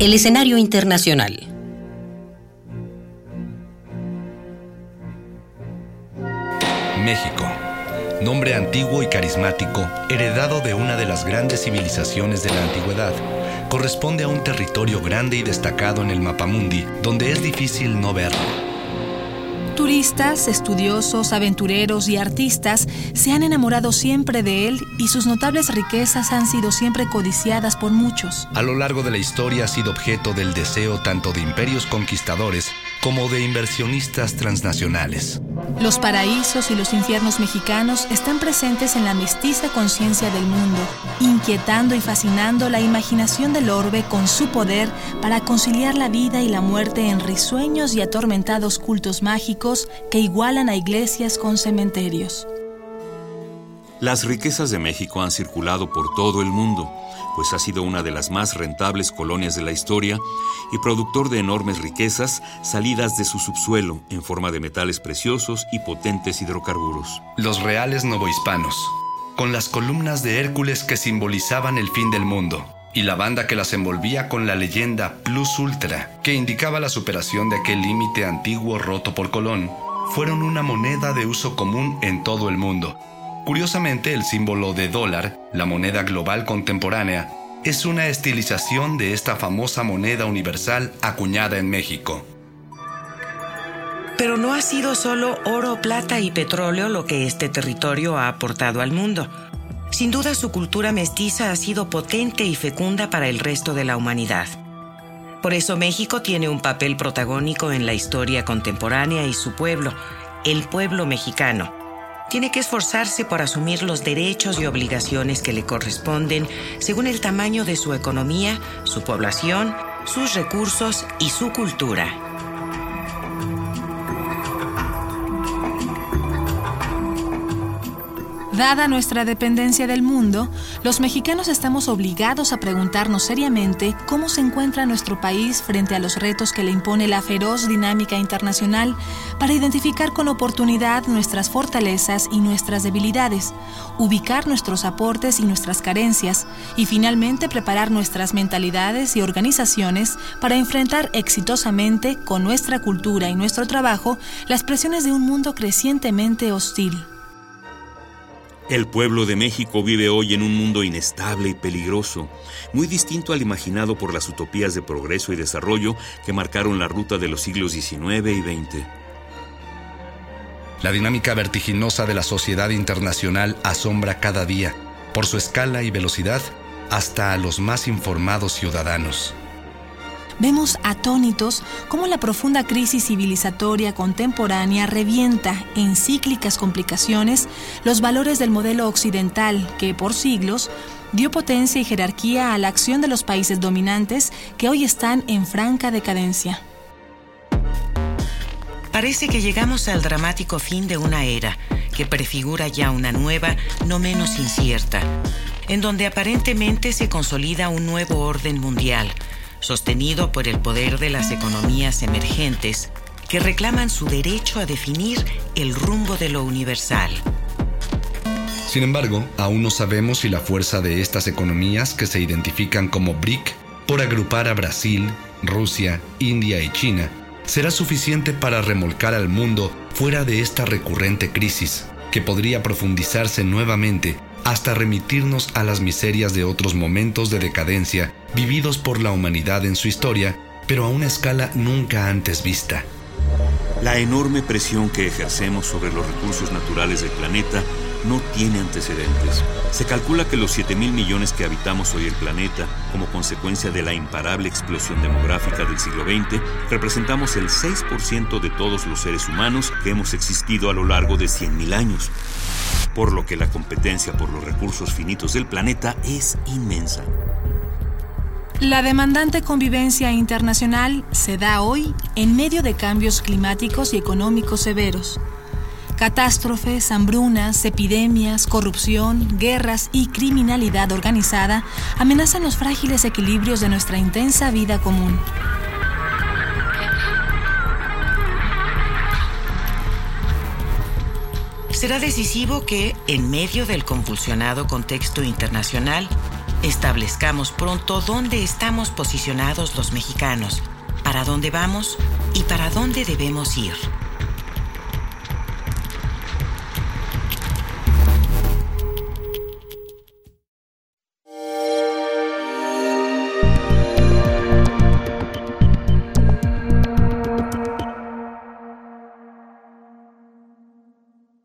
El escenario internacional. México. Nombre antiguo y carismático, heredado de una de las grandes civilizaciones de la antigüedad, corresponde a un territorio grande y destacado en el mapamundi, donde es difícil no verlo. Turistas, estudiosos, aventureros y artistas se han enamorado siempre de él y sus notables riquezas han sido siempre codiciadas por muchos. A lo largo de la historia ha sido objeto del deseo tanto de imperios conquistadores como de inversionistas transnacionales. Los paraísos y los infiernos mexicanos están presentes en la mestiza conciencia del mundo, inquietando y fascinando la imaginación del orbe con su poder para conciliar la vida y la muerte en risueños y atormentados cultos mágicos que igualan a iglesias con cementerios. Las riquezas de México han circulado por todo el mundo, pues ha sido una de las más rentables colonias de la historia y productor de enormes riquezas salidas de su subsuelo en forma de metales preciosos y potentes hidrocarburos. Los reales novohispanos, con las columnas de Hércules que simbolizaban el fin del mundo, y la banda que las envolvía con la leyenda Plus Ultra, que indicaba la superación de aquel límite antiguo roto por Colón, fueron una moneda de uso común en todo el mundo Curiosamente, el símbolo de dólar, la moneda global contemporánea, es una estilización de esta famosa moneda universal acuñada en México. Pero no ha sido solo oro, plata y petróleo lo que este territorio ha aportado al mundo. Sin duda su cultura mestiza ha sido potente y fecunda para el resto de la humanidad. Por eso México tiene un papel protagónico en la historia contemporánea y su pueblo, el pueblo mexicano, tiene que esforzarse por asumir los derechos y obligaciones que le corresponden según el tamaño de su economía, su población, sus recursos y su cultura. Dada nuestra dependencia del mundo, los mexicanos estamos obligados a preguntarnos seriamente cómo se encuentra nuestro país frente a los retos que le impone la feroz dinámica internacional para identificar con oportunidad nuestras fortalezas y nuestras debilidades, ubicar nuestros aportes y nuestras carencias y finalmente preparar nuestras mentalidades y organizaciones para enfrentar exitosamente con nuestra cultura y nuestro trabajo las presiones de un mundo crecientemente hostil. El pueblo de México vive hoy en un mundo inestable y peligroso, muy distinto al imaginado por las utopías de progreso y desarrollo que marcaron la ruta de los siglos XIX y XX. La dinámica vertiginosa de la sociedad internacional asombra cada día, por su escala y velocidad, hasta a los más informados ciudadanos vemos atónitos cómo la profunda crisis civilizatoria contemporánea revienta en cíclicas complicaciones los valores del modelo occidental que por siglos dio potencia y jerarquía a la acción de los países dominantes que hoy están en franca decadencia. Parece que llegamos al dramático fin de una era que prefigura ya una nueva, no menos incierta, en donde aparentemente se consolida un nuevo orden mundial sostenido por el poder de las economías emergentes que reclaman su derecho a definir el rumbo de lo universal. Sin embargo, aún no sabemos si la fuerza de estas economías que se identifican como BRIC, por agrupar a Brasil, Rusia, India y China, será suficiente para remolcar al mundo fuera de esta recurrente crisis, que podría profundizarse nuevamente hasta remitirnos a las miserias de otros momentos de decadencia vividos por la humanidad en su historia, pero a una escala nunca antes vista. La enorme presión que ejercemos sobre los recursos naturales del planeta no tiene antecedentes. Se calcula que los 7 mil millones que habitamos hoy el planeta, como consecuencia de la imparable explosión demográfica del siglo XX, representamos el 6% de todos los seres humanos que hemos existido a lo largo de 100.000 años. Por lo que la competencia por los recursos finitos del planeta es inmensa. La demandante convivencia internacional se da hoy en medio de cambios climáticos y económicos severos. Catástrofes, hambrunas, epidemias, corrupción, guerras y criminalidad organizada amenazan los frágiles equilibrios de nuestra intensa vida común. Será decisivo que, en medio del convulsionado contexto internacional, Establezcamos pronto dónde estamos posicionados los mexicanos, para dónde vamos y para dónde debemos ir.